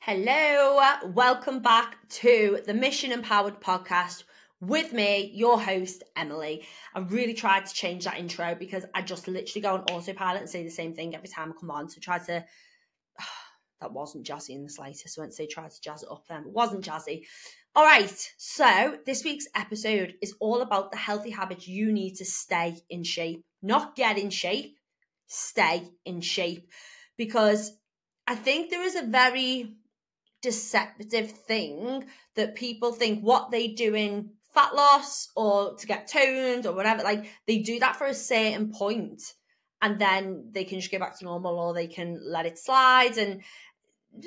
Hello, welcome back to the Mission Empowered podcast with me, your host, Emily. I really tried to change that intro because I just literally go on autopilot and say the same thing every time I come on. So try to, that wasn't jazzy in the slightest. I won't say try to jazz it up then, it wasn't jazzy. All right, so this week's episode is all about the healthy habits you need to stay in shape, not get in shape, stay in shape. Because I think there is a very deceptive thing that people think what they do in fat loss or to get toned or whatever, like they do that for a certain point and then they can just go back to normal or they can let it slide and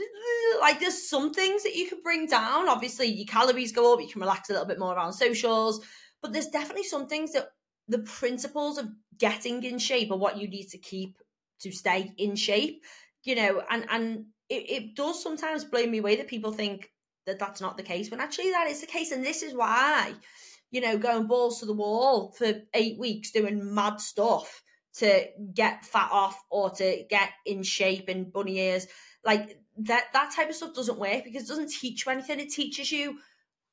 like there's some things that you can bring down. Obviously your calories go up you can relax a little bit more around socials but there's definitely some things that the principles of getting in shape are what you need to keep to stay in shape you know and and it, it does sometimes blow me away that people think that that's not the case when actually that is the case and this is why you know going balls to the wall for eight weeks doing mad stuff to get fat off or to get in shape and bunny ears like that that type of stuff doesn't work because it doesn't teach you anything. It teaches you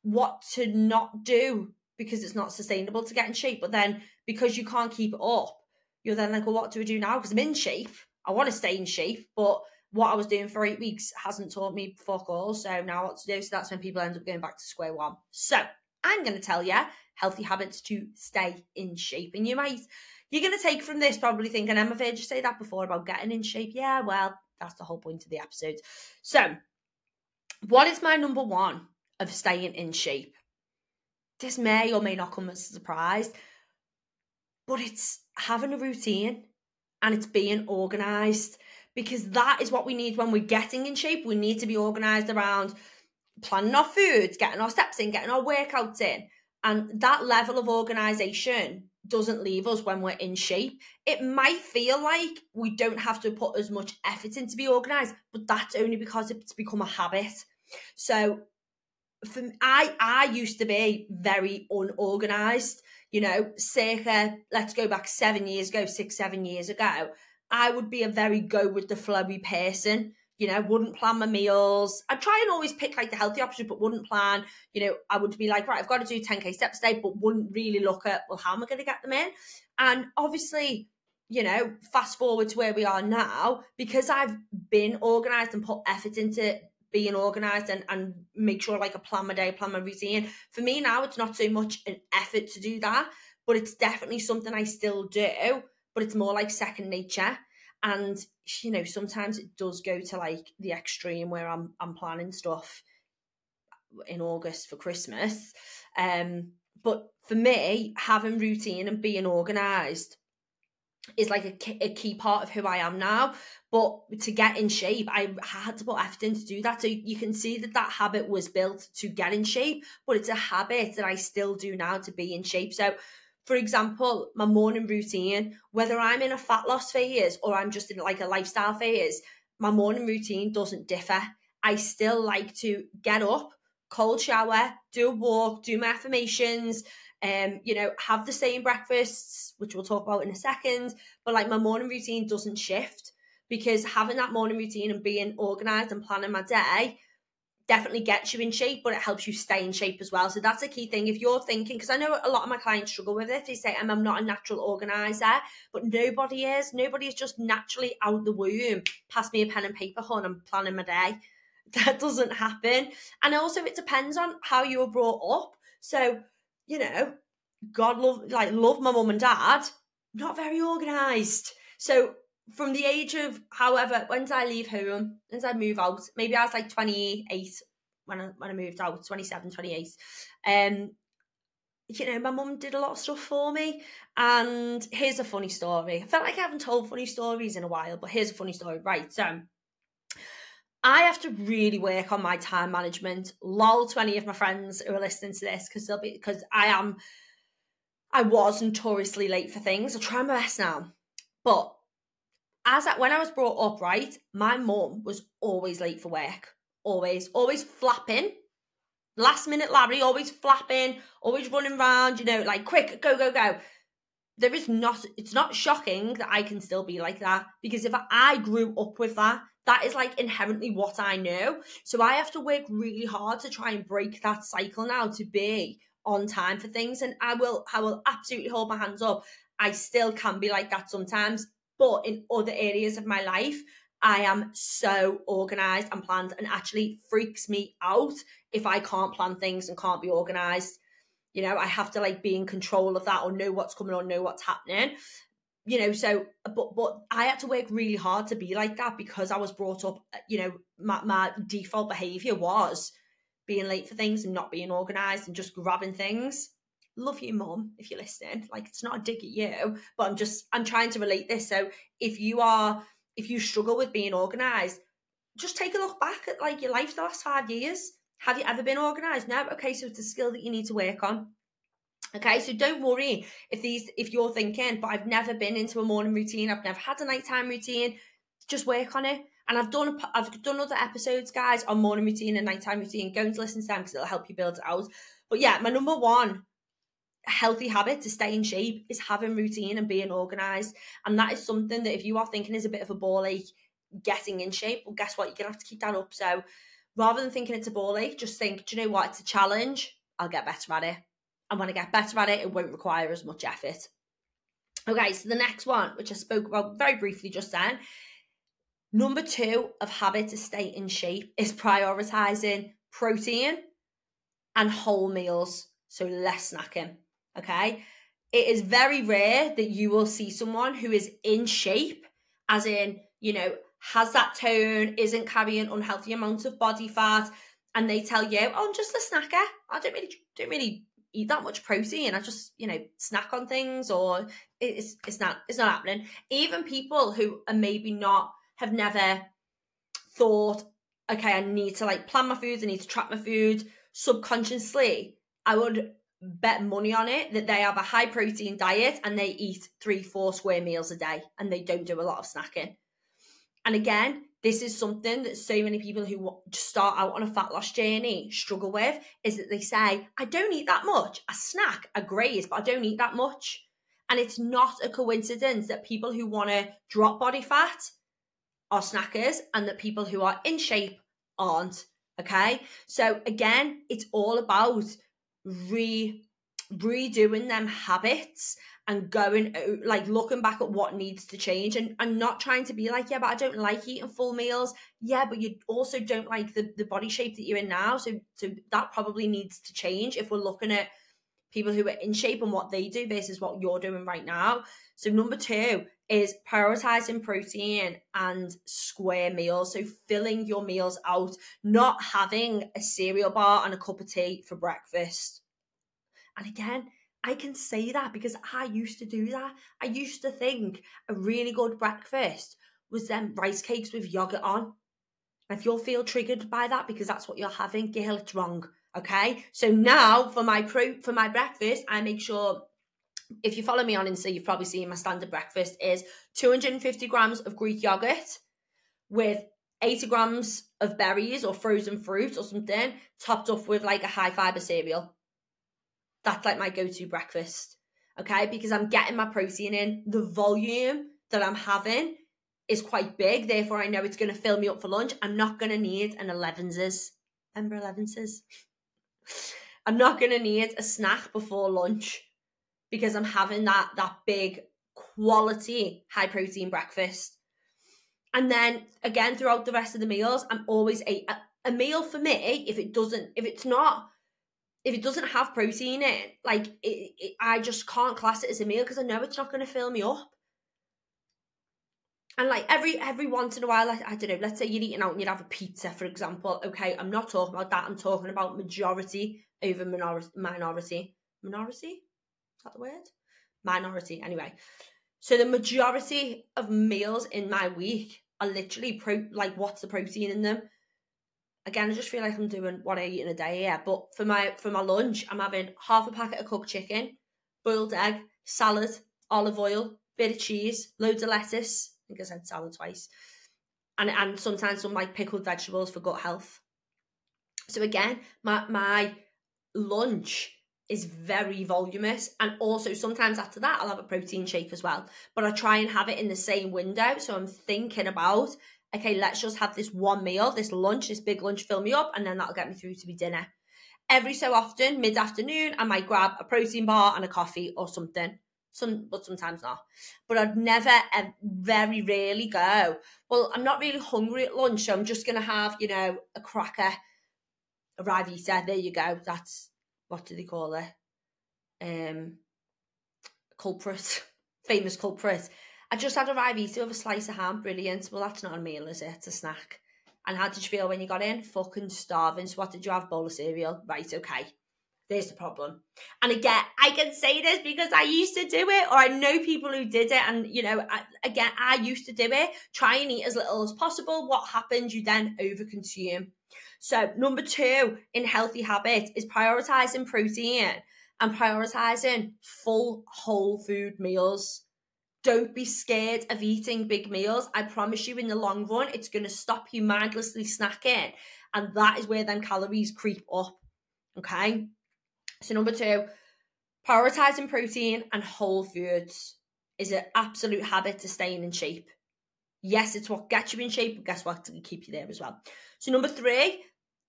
what to not do because it's not sustainable to get in shape but then because you can't keep it up you're then like well what do we do now? Because i'm in shape. I want to stay in shape but what I was doing for eight weeks hasn't taught me fuck all. So now what to do? So that's when people end up going back to square one. So I'm going to tell you healthy habits to stay in shape. And you might, you're going to take from this probably thinking, Emma, I've say that before about getting in shape. Yeah, well, that's the whole point of the episode. So, what is my number one of staying in shape? This may or may not come as a surprise, but it's having a routine and it's being organized because that is what we need when we're getting in shape. We need to be organized around planning our foods, getting our steps in, getting our workouts in. And that level of organization doesn't leave us when we're in shape. It might feel like we don't have to put as much effort in to be organized, but that's only because it's become a habit. So for I I used to be very unorganized, you know, circa let's go back 7 years ago, 6 7 years ago. I would be a very go with the flowy person. You know, wouldn't plan my meals. I'd try and always pick like the healthy option, but wouldn't plan. You know, I would be like, right, I've got to do 10k steps today, but wouldn't really look at, well, how am I going to get them in? And obviously, you know, fast forward to where we are now, because I've been organized and put effort into being organized and, and make sure like I plan my day, plan my routine. For me now, it's not so much an effort to do that, but it's definitely something I still do but it's more like second nature. And you know, sometimes it does go to like the extreme where I'm I'm planning stuff in August for Christmas. Um, but for me, having routine and being organized is like a key, a key part of who I am now. But to get in shape, I had to put effort in to do that. So you can see that that habit was built to get in shape, but it's a habit that I still do now to be in shape. So for example, my morning routine, whether I'm in a fat loss phase or I'm just in like a lifestyle phase, my morning routine doesn't differ. I still like to get up, cold shower, do a walk, do my affirmations, um, you know, have the same breakfasts, which we'll talk about in a second. But like my morning routine doesn't shift because having that morning routine and being organized and planning my day definitely gets you in shape, but it helps you stay in shape as well. So that's a key thing. If you're thinking, because I know a lot of my clients struggle with it, they say, I'm, not a natural organizer, but nobody is. Nobody is just naturally out the womb. Pass me a pen and paper, hon, I'm planning my day. That doesn't happen. And also, it depends on how you were brought up. So, you know, God love, like, love my mum and dad, not very organized. So from the age of however when did I leave home did I move out maybe I was like 28 when I when I moved out 27 28 um you know my mum did a lot of stuff for me. And here's a funny story. I felt like I haven't told funny stories in a while but here's a funny story. Right so I have to really work on my time management. Lol to any of my friends who are listening to this because they'll be because I am I was notoriously late for things. I'll try my best now. But as I, when I was brought up, right, my mum was always late for work. Always, always flapping. Last minute Larry, always flapping, always running around, you know, like quick, go, go, go. There is not, it's not shocking that I can still be like that because if I grew up with that, that is like inherently what I know. So I have to work really hard to try and break that cycle now to be on time for things. And I will, I will absolutely hold my hands up. I still can be like that sometimes, but in other areas of my life, I am so organized and planned and actually freaks me out if I can't plan things and can't be organized. You know, I have to like be in control of that or know what's coming on, know what's happening you know so but but i had to work really hard to be like that because i was brought up uh, you know my, my default behavior was being late for things and not being organized and just grabbing things love you mum if you're listening like it's not a dig at you but i'm just i'm trying to relate this so if you are if you struggle with being organized just take a look back at like your life the last five years have you ever been organized no okay so it's a skill that you need to work on Okay, so don't worry if these if you're thinking, but I've never been into a morning routine, I've never had a nighttime routine. Just work on it. And I've done I've done other episodes, guys, on morning routine and nighttime routine. Go and listen to them because it'll help you build it out. But yeah, my number one healthy habit to stay in shape is having routine and being organized. And that is something that if you are thinking is a bit of a ball ache, getting in shape, well, guess what? You're gonna have to keep that up. So rather than thinking it's a ball ache, just think, do you know what? It's a challenge. I'll get better at it and when I get better at it, it won't require as much effort. Okay, so the next one, which I spoke about very briefly just then, number two of habit to stay in shape is prioritizing protein and whole meals, so less snacking. Okay, it is very rare that you will see someone who is in shape, as in, you know, has that tone, isn't carrying unhealthy amounts of body fat, and they tell you, "Oh, I'm just a snacker. I don't really, don't really eat that much protein. I just, you know, snack on things or it's it's not it's not happening. Even people who are maybe not have never thought, okay, I need to like plan my foods, I need to track my food subconsciously. I would bet money on it that they have a high protein diet and they eat three, four square meals a day and they don't do a lot of snacking. And again, this is something that so many people who start out on a fat loss journey struggle with is that they say, I don't eat that much. I snack, I graze, but I don't eat that much. And it's not a coincidence that people who want to drop body fat are snackers and that people who are in shape aren't. Okay. So again, it's all about re redoing them habits and going like looking back at what needs to change and, and not trying to be like yeah but i don't like eating full meals. Yeah but you also don't like the, the body shape that you're in now so so that probably needs to change if we're looking at people who are in shape and what they do versus what you're doing right now. So number two is prioritizing protein and square meals so filling your meals out not having a cereal bar and a cup of tea for breakfast and again I can say that because I used to do that. I used to think a really good breakfast was them rice cakes with yogurt on. if you'll feel triggered by that because that's what you're having, girl, it's wrong. Okay. So now for my pro for my breakfast, I make sure if you follow me on Insta, you've probably seen my standard breakfast is 250 grams of Greek yogurt with 80 grams of berries or frozen fruit or something, topped up with like a high fiber cereal. That's like my go-to breakfast okay? Because i'm getting my protein in. The volume that i'm having is quite big therefore i know it's going to fill me up for lunch. I'm not going to need an 11s remember 11s i'm not going to need a snack before lunch because i'm having that that big quality high protein breakfast and then again throughout the rest of the meals i'm always a, a meal for me if it doesn't if it's not if it doesn't have protein in like it, it, I just can't class it as a meal because I know it's not going to fill me up. And like every every once in a while, like, I don't know, let's say you're eating out and you'd have a pizza, for example. Okay, I'm not talking about that. I'm talking about majority over. Minority. Minority? That the word? Minority. Anyway, so the majority of meals in my week are literally pro. Like, what's the protein in them? again, I just feel like I'm doing what I eat in a day. Yeah, but for my for my lunch, I'm having half a packet of cooked chicken, boiled egg, salad, olive oil, bit of cheese, loads of lettuce. I think I said salad twice, and and sometimes some like pickled vegetables for gut health. So again, my my lunch is very voluminous and also sometimes after that I'll have a protein shake as well but I try and have it in the same window so I'm thinking about okay, let's just have this one meal, this lunch, this big lunch, fill me up, and then that'll get me through to my dinner. Every so often, mid afternoon, I might grab a protein bar and a coffee or something. Some, but sometimes not. But I'd never, very rarely go. Well, I'm not really hungry at lunch, so I'm just gonna have, you know, a cracker, a Ryvita. There you go. That's what do they call it? Um, culprit, famous culprit. I just had a Ryvita with a slice of ham. Brilliant. Well, that's not a meal, is it? It's a snack. And how did you feel when you got in? Fucking starving. So what did you have? Bowl of cereal. Right, okay. There's the problem. And again, I can say this because I used to do it, or I know people who did it. And, you know, I, again, I used to do it. Try and eat as little as possible. What happens? You then overconsume. So, number two in healthy habits is prioritizing protein and prioritizing full whole food meals don't be scared of eating big meals. I promise you, in the long run, it's going to stop you mindlessly snacking. And that is where then calories creep up. Okay. So, number two, prioritizing protein and whole foods is an absolute habit to staying in shape. Yes, it's what gets you in shape, but guess what? To keep you there as well. So, number three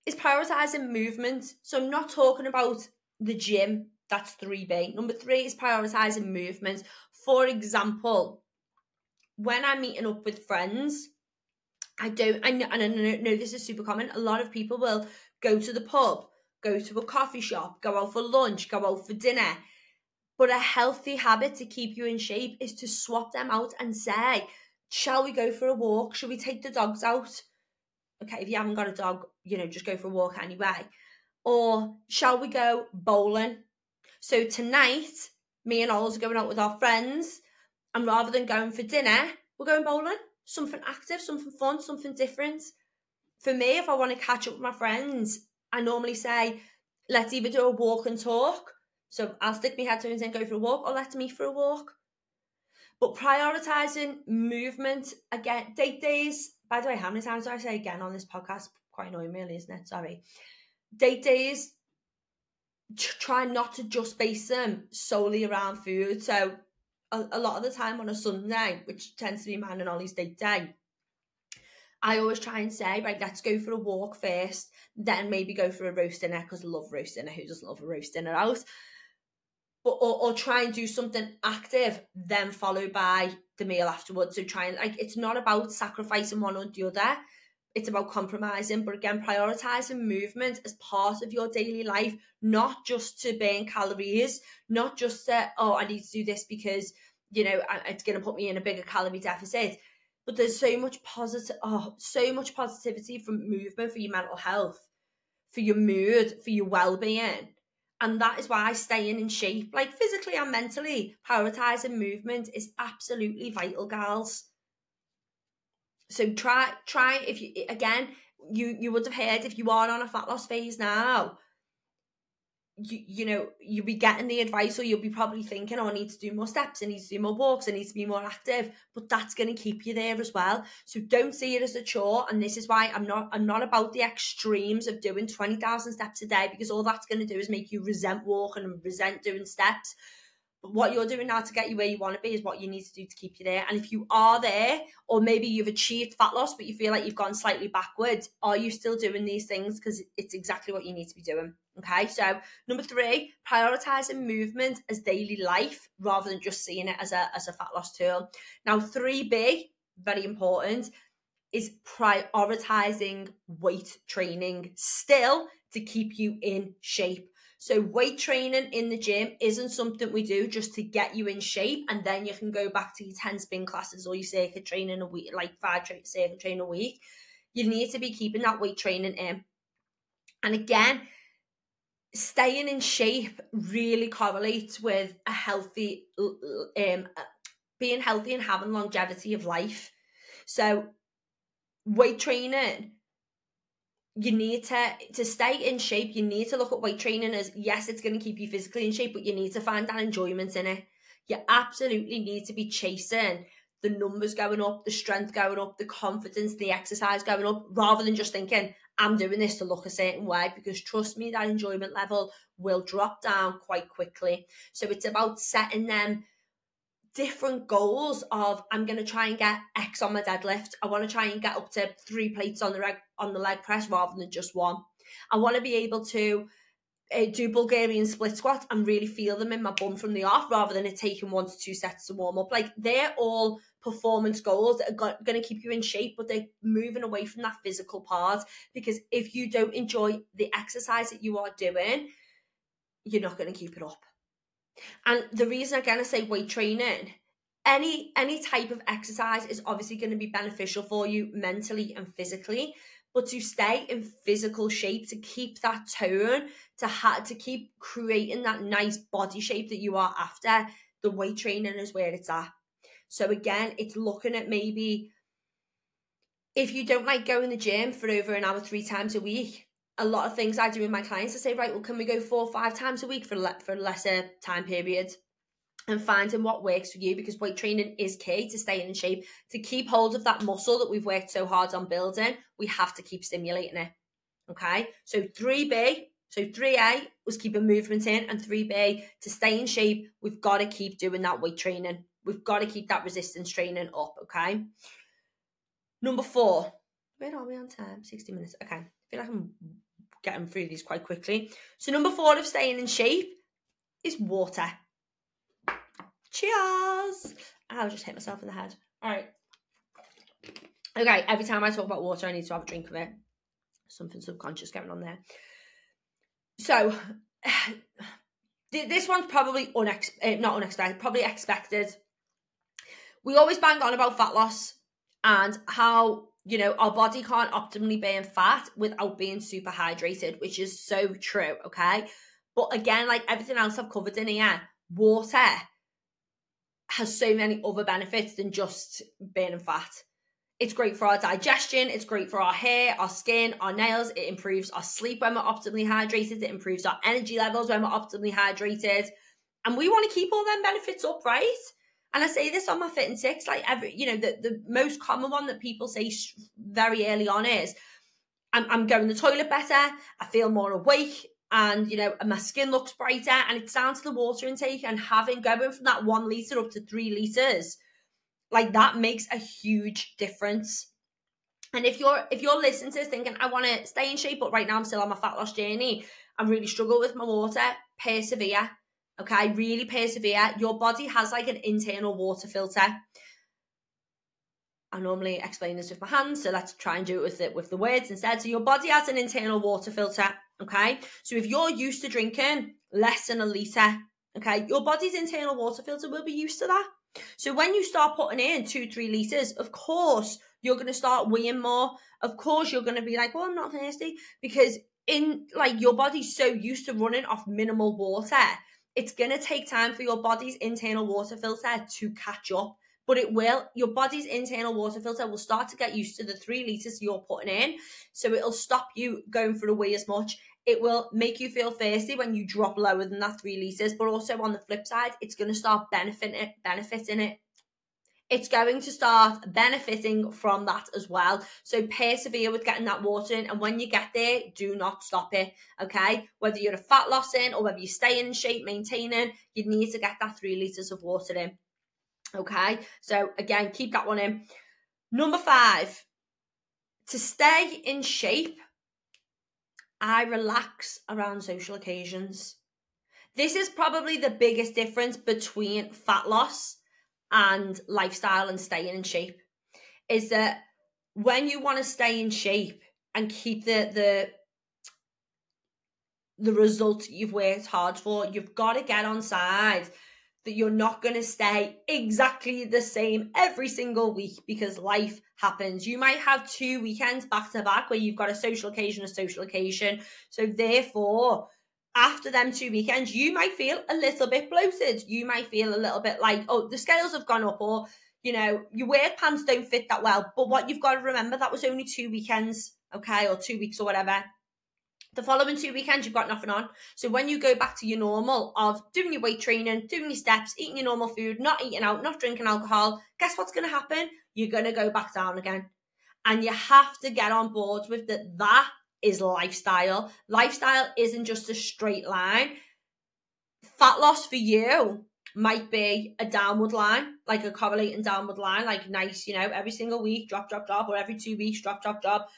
is prioritizing movement. So, I'm not talking about the gym. That's 3B. Number three is prioritizing movement. For example, when I'm meeting up with friends, I don't, and I know this is super common. A lot of people will go to the pub, go to a coffee shop, go out for lunch, go out for dinner. But a healthy habit to keep you in shape is to swap them out and say, Shall we go for a walk? Shall we take the dogs out? Okay, if you haven't got a dog, you know, just go for a walk anyway. Or shall we go bowling? So tonight, me and Oz are going out with our friends, and rather than going for dinner, we're going bowling. Something active, something fun, something different. For me, if I want to catch up with my friends, I normally say, let's either do a walk and talk. So I'll stick my headphones in and go for a walk, or let's meet for a walk. But prioritizing movement again, date days. By the way, how many times do I say again on this podcast? Quite annoying, really, isn't it? Sorry. Date days try not to just base them solely around food. So a, a, lot of the time on a Sunday, which tends to be mine and Ollie's date day, I always try and say, right, let's go for a walk first, then maybe go for a roast dinner because I love roast dinner. Who doesn't love a roast dinner out? But or, or try and do something active, then followed by the meal afterwards. So try and like it's not about sacrificing one or the other it's about compromising, but again, prioritizing movement as part of your daily life, not just to burn calories, not just to, oh, I need to do this because, you know, it's going to put me in a bigger calorie deficit. But there's so much positive, oh, so much positivity from movement for your mental health, for your mood, for your well being. And that is why staying in shape, like physically and mentally, prioritizing movement is absolutely vital, gals. So try try if you again you you would have heard if you are on a fat loss phase now you you know you'll be getting the advice or you'll be probably thinking oh I need to do more steps I need to do more walks I need to be more active but that's going to keep you there as well so don't see it as a chore and this is why I'm not I'm not about the extremes of doing 20,000 steps a day because all that's going to do is make you resent walking and resent doing steps But what you're doing now to get you where you want to be is what you need to do to keep you there. And if you are there, or maybe you've achieved fat loss, but you feel like you've gone slightly backwards, are you still doing these things? Because it's exactly what you need to be doing. Okay, so number three, prioritizing movement as daily life rather than just seeing it as a as a fat loss tool. Now, 3B, very important, is prioritizing weight training still to keep you in shape. So weight training in the gym isn't something we do just to get you in shape and then you can go back to your 10 spin classes or your circuit training a week, like five tra- circuit training a week. You need to be keeping that weight training in. And again, staying in shape really correlates with a healthy um being healthy and having longevity of life. So weight training you need to to stay in shape you need to look at weight training as yes it's going to keep you physically in shape but you need to find that enjoyment in it you absolutely need to be chasing the numbers going up the strength going up the confidence the exercise going up rather than just thinking i'm doing this to look a certain way because trust me that enjoyment level will drop down quite quickly so it's about setting them different goals of I'm going to try and get X on my deadlift. I want to try and get up to three plates on the reg, on the leg press rather than just one. I want to be able to uh, do Bulgarian split squats and really feel them in my bum from the off rather than it taking one to two sets to warm up. Like they're all performance goals that are going to keep you in shape, but they're moving away from that physical part because if you don't enjoy the exercise that you are doing, you're not going to keep it up. And the reason again I say weight training, any any type of exercise is obviously going to be beneficial for you mentally and physically. But to stay in physical shape, to keep that tone, to ha- to keep creating that nice body shape that you are after, the weight training is where it's at. So again, it's looking at maybe if you don't like going to the gym for over an hour three times a week, a lot of things I do with my clients, I say, right, well, can we go four or five times a week for le- for lesser time periods? And finding what works for you because weight training is key to staying in shape. To keep hold of that muscle that we've worked so hard on building, we have to keep stimulating it. Okay, so 3B, so 3A was keeping movement in, and 3B to stay in shape, we've got to keep doing that weight training. We've got to keep that resistance training up. Okay, number four, where are we on time? 60 minutes. Okay, I feel like I'm getting through these quite quickly. So, number four of staying in shape is water. Cheers! I'll just hit myself in the head. All right. Okay, every time I talk about water, I need to have a drink of it. Something subconscious going on there. So, this one's probably unex- uh, not unexpected, probably expected. We always bang on about fat loss and how you know, our body can't optimally burn fat without being super hydrated, which is so true, okay? But again, like everything else I've covered in here, water has so many other benefits than just burning fat. It's great for our digestion, it's great for our hair, our skin, our nails, it improves our sleep when we're optimally hydrated, it improves our energy levels when we're optimally hydrated. And we want to keep all them benefits up, right? And I say this on my fit and six, like every, you know, the, the most common one that people say very early on is, I'm, I'm going the toilet better, I feel more awake, and you know, my skin looks brighter. And it's down to the water intake and having going from that one liter up to three liters, like that makes a huge difference. And if you're if you're listening to this thinking, I want to stay in shape, but right now I'm still on my fat loss journey, I'm really struggle with my water, persevere Okay, really persevere. Your body has like an internal water filter. I normally explain this with my hands, so let's try and do it with it with the words instead. So your body has an internal water filter. Okay, so if you're used to drinking less than a liter, okay, your body's internal water filter will be used to that. So when you start putting in two, three liters, of course you're going to start weighing more. Of course you're going to be like, "Well, I'm not thirsty," because in like your body's so used to running off minimal water it's going to take time for your body's internal water filter to catch up but it will your body's internal water filter will start to get used to the three liters you're putting in so it'll stop you going for the way as much. It will make you feel thirsty when you drop lower than that three liters but also on the flip side it's going to start benefiting it benefiting it it's going to start benefiting from that as well. So persevere with getting that water in. And when you get there, do not stop it. Okay. Whether you're a fat loss in or whether you stay in shape, maintaining, you need to get that three liters of water in. Okay. So again, keep that one in. Number five, to stay in shape, I relax around social occasions. This is probably the biggest difference between fat loss and lifestyle and staying in shape is that when you want to stay in shape and keep the the the result you've worked hard for, you've got to get on side that you're not going to stay exactly the same every single week because life happens. You might have two weekends back to back where you've got a social occasion, a social occasion. So, therefore, after them two weekends, you might feel a little bit bloated. You might feel a little bit like, oh, the scales have gone up, or you know, your work pants don't fit that well. But what you've got to remember that was only two weekends, okay, or two weeks or whatever. The following two weekends, you've got nothing on. So when you go back to your normal of doing your weight training, doing your steps, eating your normal food, not eating out, not drinking alcohol, guess what's going to happen? You're going to go back down again. And you have to get on board with that. That is lifestyle. Lifestyle isn't just a straight line. Fat loss for you might be a downward line, like a correlating downward line, like nice, you know, every single week, drop, drop, drop, or every two weeks, drop, drop, drop,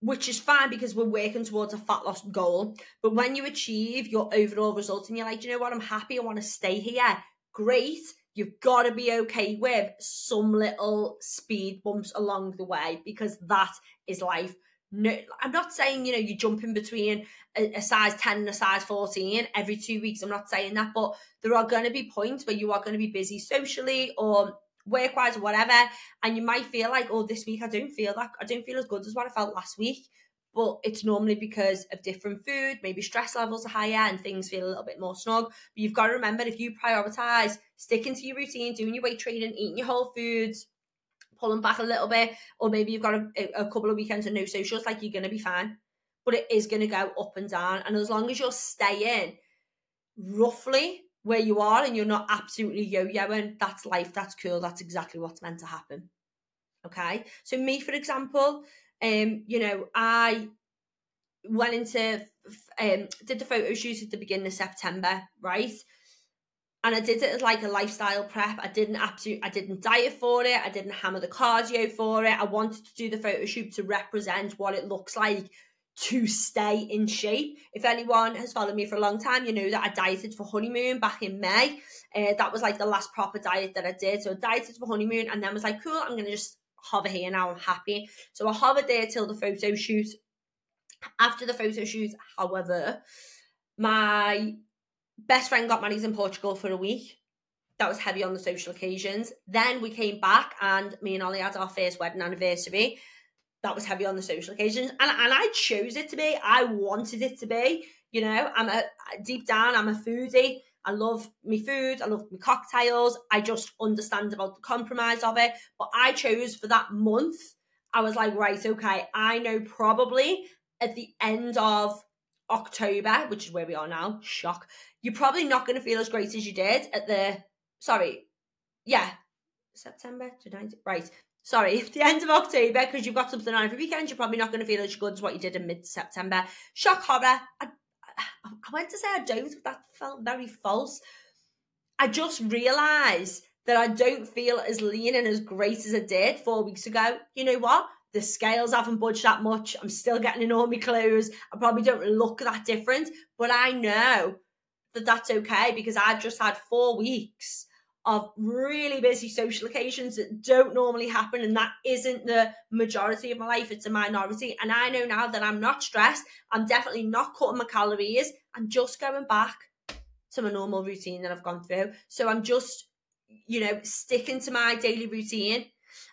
which is fine because we're working towards a fat loss goal. But when you achieve your overall results and you're like, you know what, I'm happy, I want to stay here, great. You've got to be okay with some little speed bumps along the way because that is life no i'm not saying you know you jump in between a, a, size 10 and a size 14 every two weeks i'm not saying that but there are going to be points where you are going to be busy socially or work wise or whatever and you might feel like oh this week i don't feel like i don't feel as good as what i felt last week but it's normally because of different food maybe stress levels are higher and things feel a little bit more snug but you've got to remember if you prioritize sticking to your routine doing your weight training eating your whole foods pulling back a little bit, or maybe you've got a, a couple of weekends and no socials, like you're going to be fine. But it is going to go up and down. And as long as you're staying roughly where you are and you're not absolutely yo yoing, that's life, that's cool, that's exactly what's meant to happen. Okay. So, me, for example, um, you know, I went into um did the photo shoot at the beginning of September, right? And I did it as like a lifestyle prep. I didn't absolutely, I didn't diet for it. I didn't hammer the cardio for it. I wanted to do the photo shoot to represent what it looks like to stay in shape. If anyone has followed me for a long time, you know that I dieted for honeymoon back in May. Uh, that was like the last proper diet that I did. So I dieted for honeymoon and then was like, cool, I'm going to just hover here now. I'm happy. So I hovered there till the photo shoot. After the photo shoot, however, my best friend got married in Portugal for a week. That was heavy on the social occasions. Then we came back and me and Ollie had our first wedding anniversary. That was heavy on the social occasions. And, and I chose it to be. I wanted it to be. You know, I'm a deep down, I'm a foodie. I love me food. I love my cocktails. I just understand about the compromise of it. But I chose for that month, I was like, right, okay, I know probably at the end of October, which is where we are now, shock, you're probably not going to feel as great as you did at the, sorry, yeah, September to 90, right. Sorry, the end of October, because you've got something on every weekend, you're probably not going to feel as good as what you did in mid September. Shock horror. I, I went to say I don't, but that felt very false. I just realised that I don't feel as lean and as great as I did four weeks ago. You know what? The scales haven't budged that much. I'm still getting in all my clothes. I probably don't look that different, but I know that that's okay because I've just had four weeks of really busy social occasions that don't normally happen and that isn't the majority of my life. It's a minority and i know now that i'm not stressed. I'm definitely not cutting my calories. I'm just going back to my normal routine that i've gone through. So i'm just you know sticking to my daily routine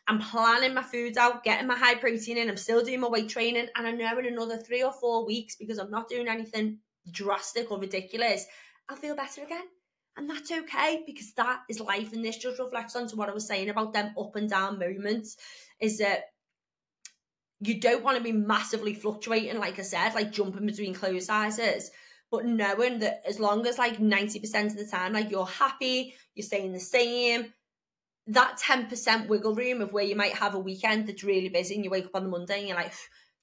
I'm planning my foods out, getting my high protein in. I'm still doing my weight training. And I know in another three or four weeks, because I'm not doing anything drastic or ridiculous, I'll feel better again. And that's okay because that is life. And this just reflects on to what I was saying about them up and down moments is that you don't want to be massively fluctuating, like I said, like jumping between clothes sizes. But knowing that as long as like 90% of the time, like you're happy, you're staying the same, that 10% wiggle room of where you might have a weekend that's really busy and you wake up on the Monday and you're like,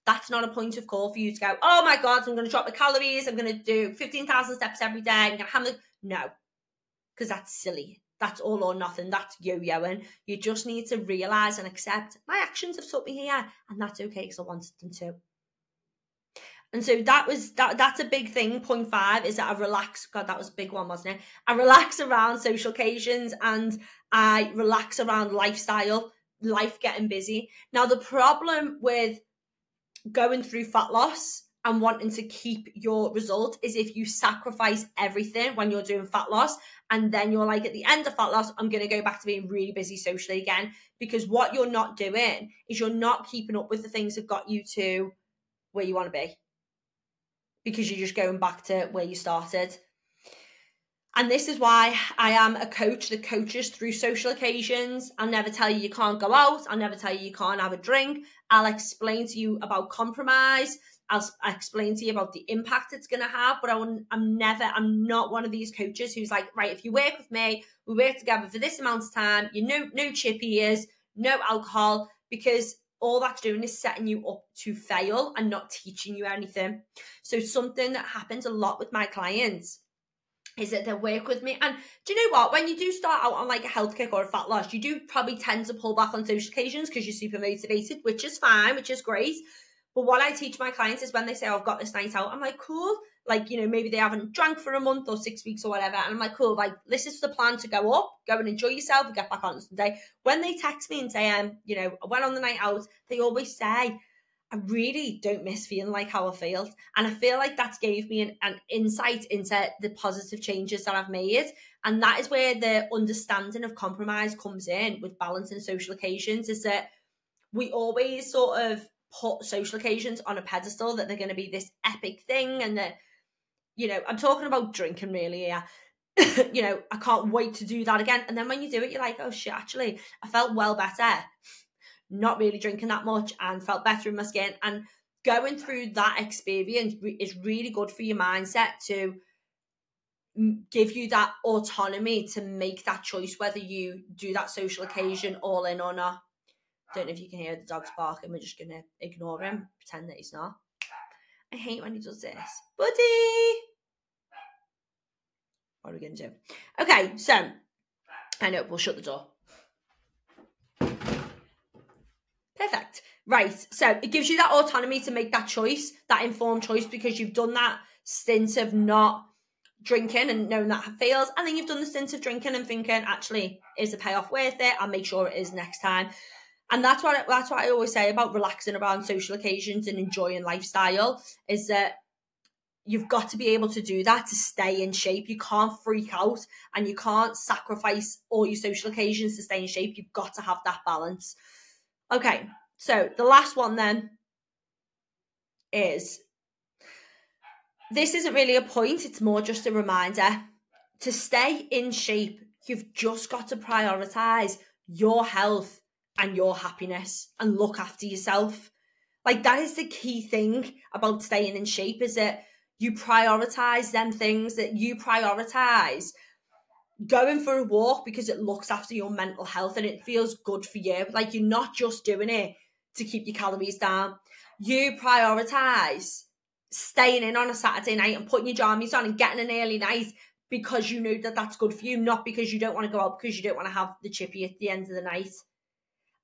that's not a point of call for you to go, oh my God, I'm going to drop the calories. I'm going to do 15,000 steps every day. I'm going to have. No, because that's silly. That's all or nothing. That's yo-yoing. You just need to realize and accept my actions have took me here and that's okay because I wanted them to. And so that was that that's a big thing. Point five is that I relax. God, that was a big one, wasn't it? I relax around social occasions and I relax around lifestyle, life getting busy. Now the problem with going through fat loss and wanting to keep your result is if you sacrifice everything when you're doing fat loss and then you're like at the end of fat loss i'm going to go back to being really busy socially again because what you're not doing is you're not keeping up with the things that got you to where you want to be because you're just going back to where you started. And this is why I am a coach that coaches through social occasions. I'll never tell you you can't go out. I'll never tell you you can't have a drink. I'll explain to you about compromise. I'll, explain to you about the impact it's going to have. But I am never, I'm not one of these coaches who's like, right, if you work with me, we work together for this amount of time. You know, no chip ears, no alcohol, because all that's doing is setting you up to fail and not teaching you anything. So, something that happens a lot with my clients is that they work with me. And do you know what? When you do start out on like a health kick or a fat loss, you do probably tend to pull back on social occasions because you're super motivated, which is fine, which is great. But what I teach my clients is when they say, oh, I've got this night out, I'm like, cool. Like, you know, maybe they haven't drank for a month or six weeks or whatever. And I'm like, cool, like, this is the plan to go up, go and enjoy yourself and get back on Sunday. When they text me and say, um, you know, I went on the night out, they always say, I really don't miss feeling like how I felt. And I feel like that's gave me an, an insight into the positive changes that I've made. And that is where the understanding of compromise comes in with balancing social occasions is that we always sort of put social occasions on a pedestal that they're going to be this epic thing and that, you know, I'm talking about drinking really, yeah. you know, I can't wait to do that again. And then when you do it, you're like, oh shit, actually, I felt well better not really drinking that much and felt better in my skin. And going through that experience is really good for your mindset to give you that autonomy to make that choice whether you do that social occasion all in or not. Don't know if you can hear the dog's barking. We're just gonna ignore him, pretend that he's not. I hate when he does this, buddy. What are we gonna do? Okay, so I know we'll shut the door. Perfect. Right. So it gives you that autonomy to make that choice, that informed choice, because you've done that stint of not drinking and knowing that fails. And then you've done the stint of drinking and thinking, actually, is the payoff worth it? I'll make sure it is next time. And that's what that's what I always say about relaxing around social occasions and enjoying lifestyle is that you've got to be able to do that to stay in shape. You can't freak out and you can't sacrifice all your social occasions to stay in shape. You've got to have that balance. Okay, so the last one then is this isn't really a point, it's more just a reminder. To stay in shape, you've just got to prioritize your health and your happiness and look after yourself. Like that is the key thing about staying in shape is that you prioritize them things that you prioritize going for a walk because it looks after your mental health and it feels good for you. Like you're not just doing it to keep your calories down. You prioritize staying in on a Saturday night and putting your jammies on and getting an early night because you know that that's good for you, not because you don't want to go out because you don't want to have the chippy at the end of the night.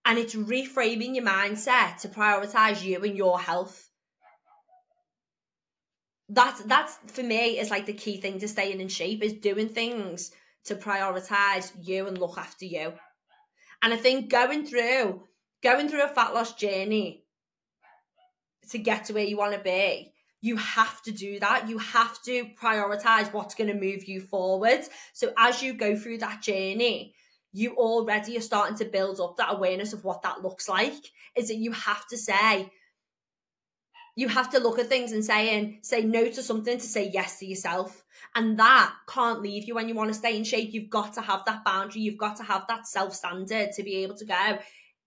And it's reframing your mindset to prioritize you and your health. That's that's for me is like the key thing to staying in shape is doing things to prioritize you and look after you. And I think going through going through a fat loss journey to get to where you want to be, you have to do that. You have to prioritize what's going to move you forward. So as you go through that journey, you already are starting to build up that awareness of what that looks like. Is that you have to say, you have to look at things and saying say no to something to say yes to yourself. And that can't leave you when you want to stay in shape. You've got to have that boundary. You've got to have that self standard to be able to go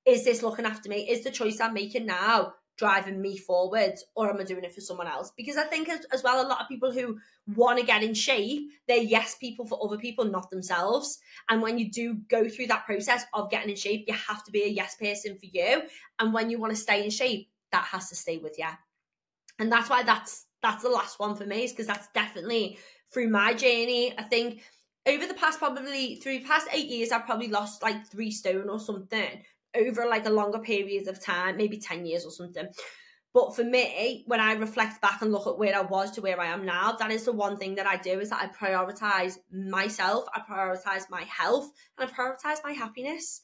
is this looking after me? Is the choice i'm making now driving me forward or am i doing it for someone else? Because i think as, as well a lot of people who want to get in shape they're yes people for other people not themselves. And when you do go through that process of getting in shape you have to be a yes person for you. And when you want to stay in shape that has to stay with you and that's why that's that's the last one for me is because that's definitely through my journey i think. Over the past probably through the past eight years i've probably lost like three stone or something over like a longer period of time maybe 10 years or something. But for me when i reflect back and look at where i was to where i am now that is the one thing that i do is that i prioritize myself i prioritize my health and i prioritize my happiness.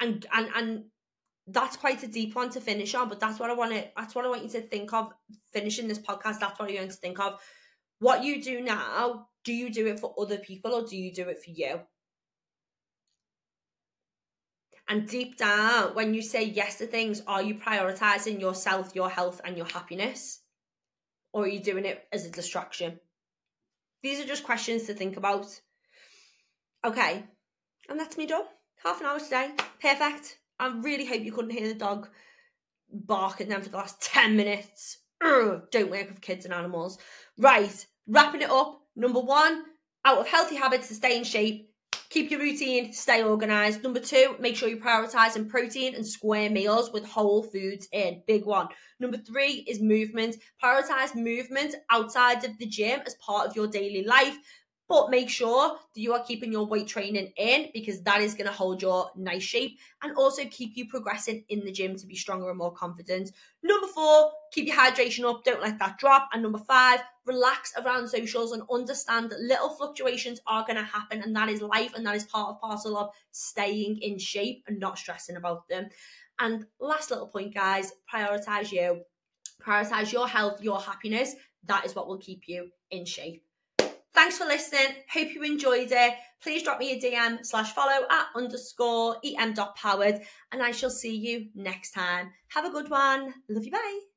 And and and that's quite a deep one to finish on, but that's what I want to that's what I want you to think of finishing this podcast. That's what you're going to think of. What you do now, do you do it for other people or do you do it for you? And deep down, when you say yes to things, are you prioritizing yourself, your health, and your happiness? Or are you doing it as a distraction? These are just questions to think about. Okay, and that's me done. Half an hour today. Perfect. I really hope you couldn't hear the dog barking them for the last 10 minutes. Don't work with kids and animals. Right, wrapping it up. Number one, out of healthy habits to stay in shape, keep your routine, stay organized. Number two, make sure you're prioritizing protein and square meals with whole foods in. Big one. Number three is movement. Prioritize movement outside of the gym as part of your daily life But make sure that you are keeping your weight training in because that is going to hold your nice shape and also keep you progressing in the gym to be stronger and more confident. Number four, keep your hydration up. Don't let that drop. And number five, relax around socials and understand that little fluctuations are going to happen and that is life and that is part of parcel of staying in shape and not stressing about them. And last little point, guys, prioritize you. Prioritize your health, your happiness. That is what will keep you in shape. Thanks for listening. Hope you enjoyed it. Please drop me a DM slash follow at underscore em.powered and I shall see you next time. Have a good one. Love you. Bye.